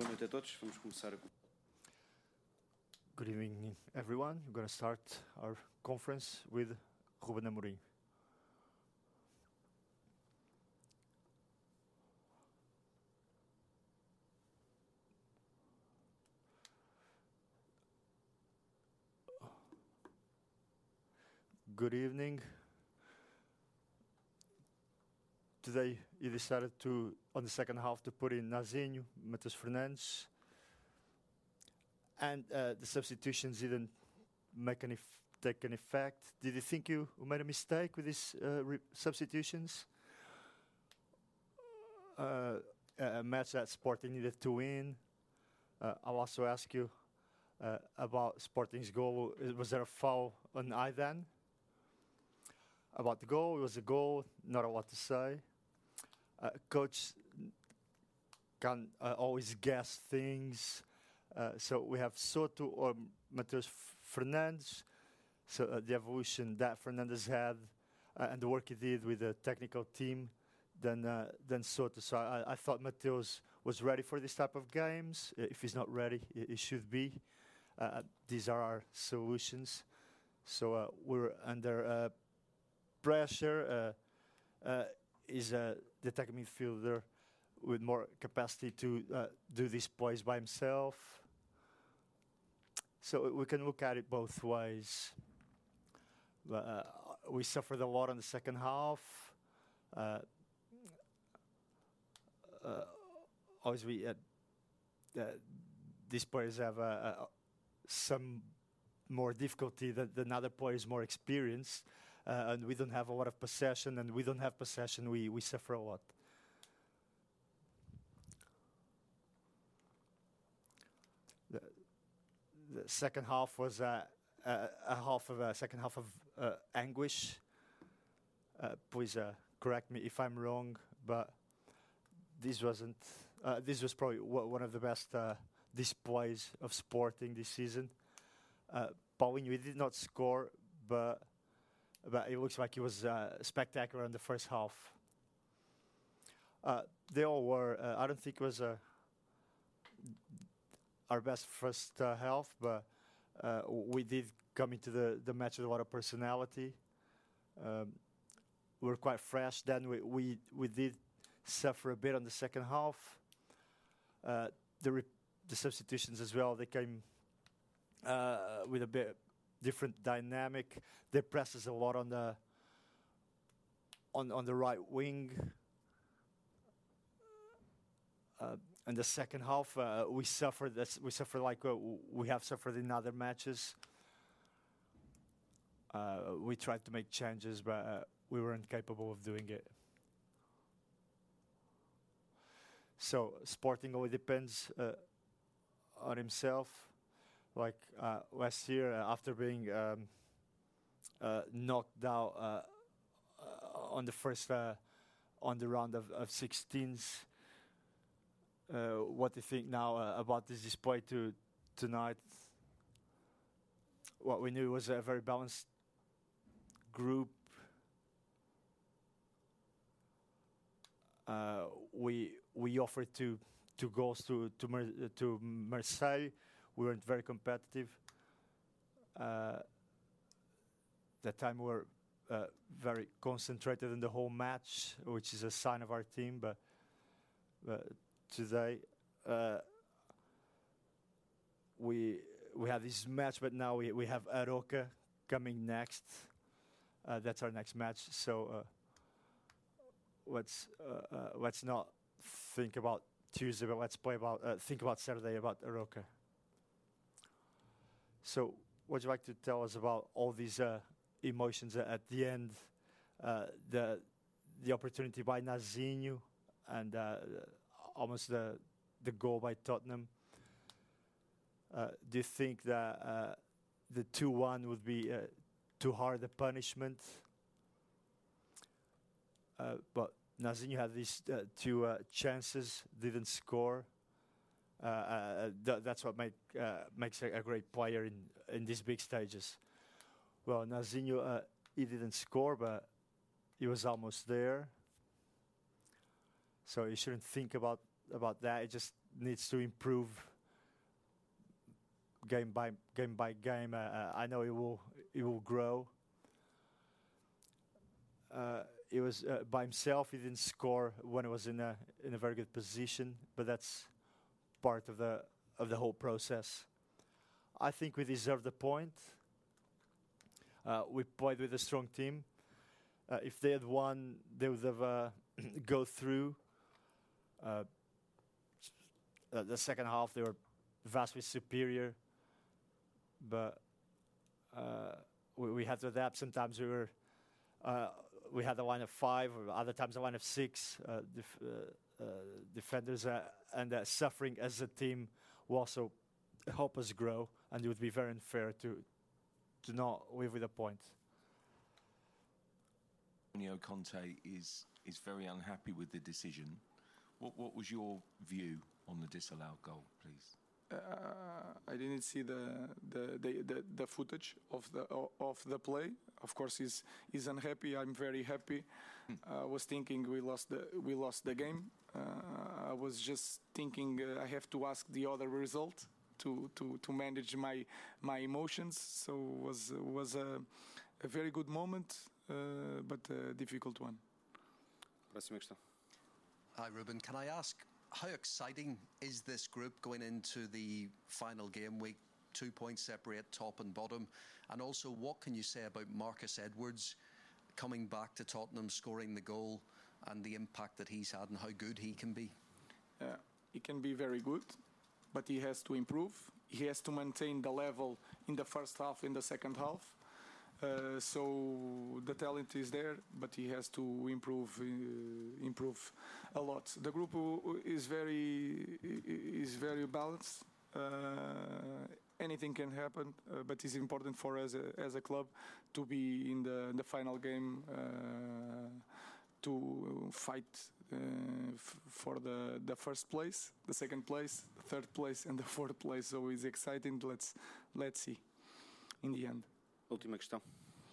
Boa noite a todos. Vamos começar. Good evening, everyone. We're going to start our conference with Ruben Amorim. Good evening. Today you decided to, on the second half, to put in Nazinho, Mateus Fernandes, and uh, the substitutions didn't make any take an effect. Did you think you made a mistake with these uh, substitutions? Uh, a match that Sporting needed to win. Uh, I'll also ask you uh, about Sporting's goal. Was there a foul on Adán? About the goal, it was a goal. Not a lot to say. Uh, coach can uh, always guess things. Uh, so we have Soto or Mateus Fernandes. So uh, the evolution that Fernandes had uh, and the work he did with the technical team than uh, than Soto. So I, I thought Mateus was ready for this type of games. Uh, If he's not ready, he, should be. These are our solutions. So we're under pressure. Uh, is uh, the attacking midfielder with more capacity to uh, do these plays by himself. So we can look at it both ways. Uh, we suffered a lot in the second half. Uh, uh, obviously, uh, uh, these players have some more difficulty than, than other players more experienced, and we don't have a lot of possession. And we don't have possession. We we suffer a lot. The, the second half was uh, a, a half of a second half of uh, anguish. Uh, please uh, correct me if I'm wrong, but this wasn't. Uh, this was probably one of the best uh, displays of Sporting this season. Uh, Paulinho did not score, but but it looks like he was uh, spectacular in the first half. Uh, they all were. Uh, I don't think it was our best first half, but we did come into the, match with a lot of personality. Um, we were quite fresh. Then we, did suffer a bit on the second half. The, substitutions as well, they came with a bit different dynamic. They pressed us a lot on the on on the right wing. Uh, in the second half, uh, we suffered. We suffered like uh, we have suffered in other matches. Uh, we tried to make changes, but uh, we weren't capable of doing it. So Sporting only depends uh, on himself. Like uh, last year, uh, after being um, uh, knocked out uh, uh, on the first on the round of, of 16s, uh, what do you think now about this display to tonight? What we knew was a very balanced group. We we offered two two goals to to Mer- to Marseille. We weren't very competitive. Uh, that time we were uh, very concentrated in the whole match, which is a sign of our team. But, today uh, we we have this match, but now we we have Arouca coming next. That's our next match. So let's not think about Tuesday, but let's play about think about Saturday about Arouca. So, would you like to tell us about all these uh, emotions at the end, uh, the the opportunity by Nazinho, and uh, almost the the goal by Tottenham? Uh, do you think that uh, the two one would be uh, too hard a punishment? But Nazinho had these two chances, didn't score. Uh, uh, th- that's what make, uh, makes a, a great player in, in these big stages. Well, Nazinho, he didn't score, but he was almost there. So you shouldn't think about about that. It just needs to improve game by game by game. Uh, I know it will it will grow. Uh, he was uh, by himself. He didn't score when he was in a in a very good position, but that's part of the of the whole process. I think we deserve the point. Uh, we played with a strong team. Uh, if they had won, they would have uh, go through. Uh, the second half, they were vastly superior, but uh, we, we had to adapt. Sometimes we were uh, we had a line of five, or other times a line of six uh, defenders, uh, and uh, suffering as a team will also help us grow. And it would be very unfair to not live with a point. Antonio Conte is is very unhappy with the decision. What was your view on the disallowed goal, please? Uh, I didn't see the the, the, the the footage of the of the play. Of course, he's he's unhappy. I'm very happy. I was thinking we lost the we lost the game. Uh, I was just thinking uh, I have to ask the other result to to to manage my my emotions. So was was a, a very good moment, uh, but a difficult one. Próxima questão. Hi, Ruben. Can I ask, how exciting is this group going into the final game week? Two points separate top and bottom. And also, what can you say about Marcus Edwards coming back to Tottenham, scoring the goal, and the impact that he's had and how good he can be? Uh, he can be very good, but he has to improve. He has to maintain the level in the first half, in the second half. Uh, so the talent is there, but he has to improve, uh, improve a lot. The group is very is very balanced. Uh, anything can happen, uh, but it's important for us uh, as a club to be in the, final game to fight for the, the first place, the second place, the third place, and the fourth place. So it's exciting. Let's let's see in the end. Última questão.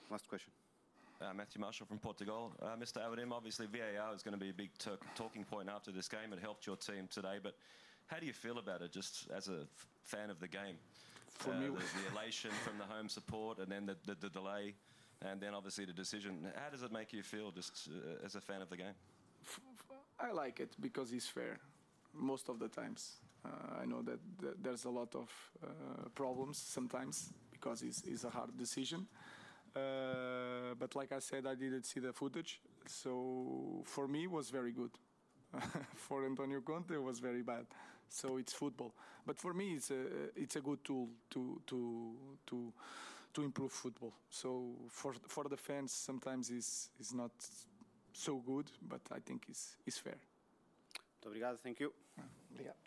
Last question. Uh, Matthew Marshall from Portugal. Uh, Mr. Amorim, obviously VAR is going to be a big tur- talking point after this game. It helped your team today, but how do you feel about it just as a f- fan of the game? For Uh, me- the, the elation from the home support and then the, the, the delay and then obviously the decision. How does it make you feel just uh, as a fan of the game? I like it because it's fair most of the times. Uh, I know that th- there's a lot of uh, problems sometimes because it's, it's a hard decision. Uh, but like I said, I didn't see the footage, so for me it was very good. for Antonio Conte, it was very bad. So it's football. But for me, it's a it's a good tool to to to to improve football. So for for the fans, sometimes it's it's not so good, but I think it's it's fair. Muito obrigado. Thank you. Obrigado.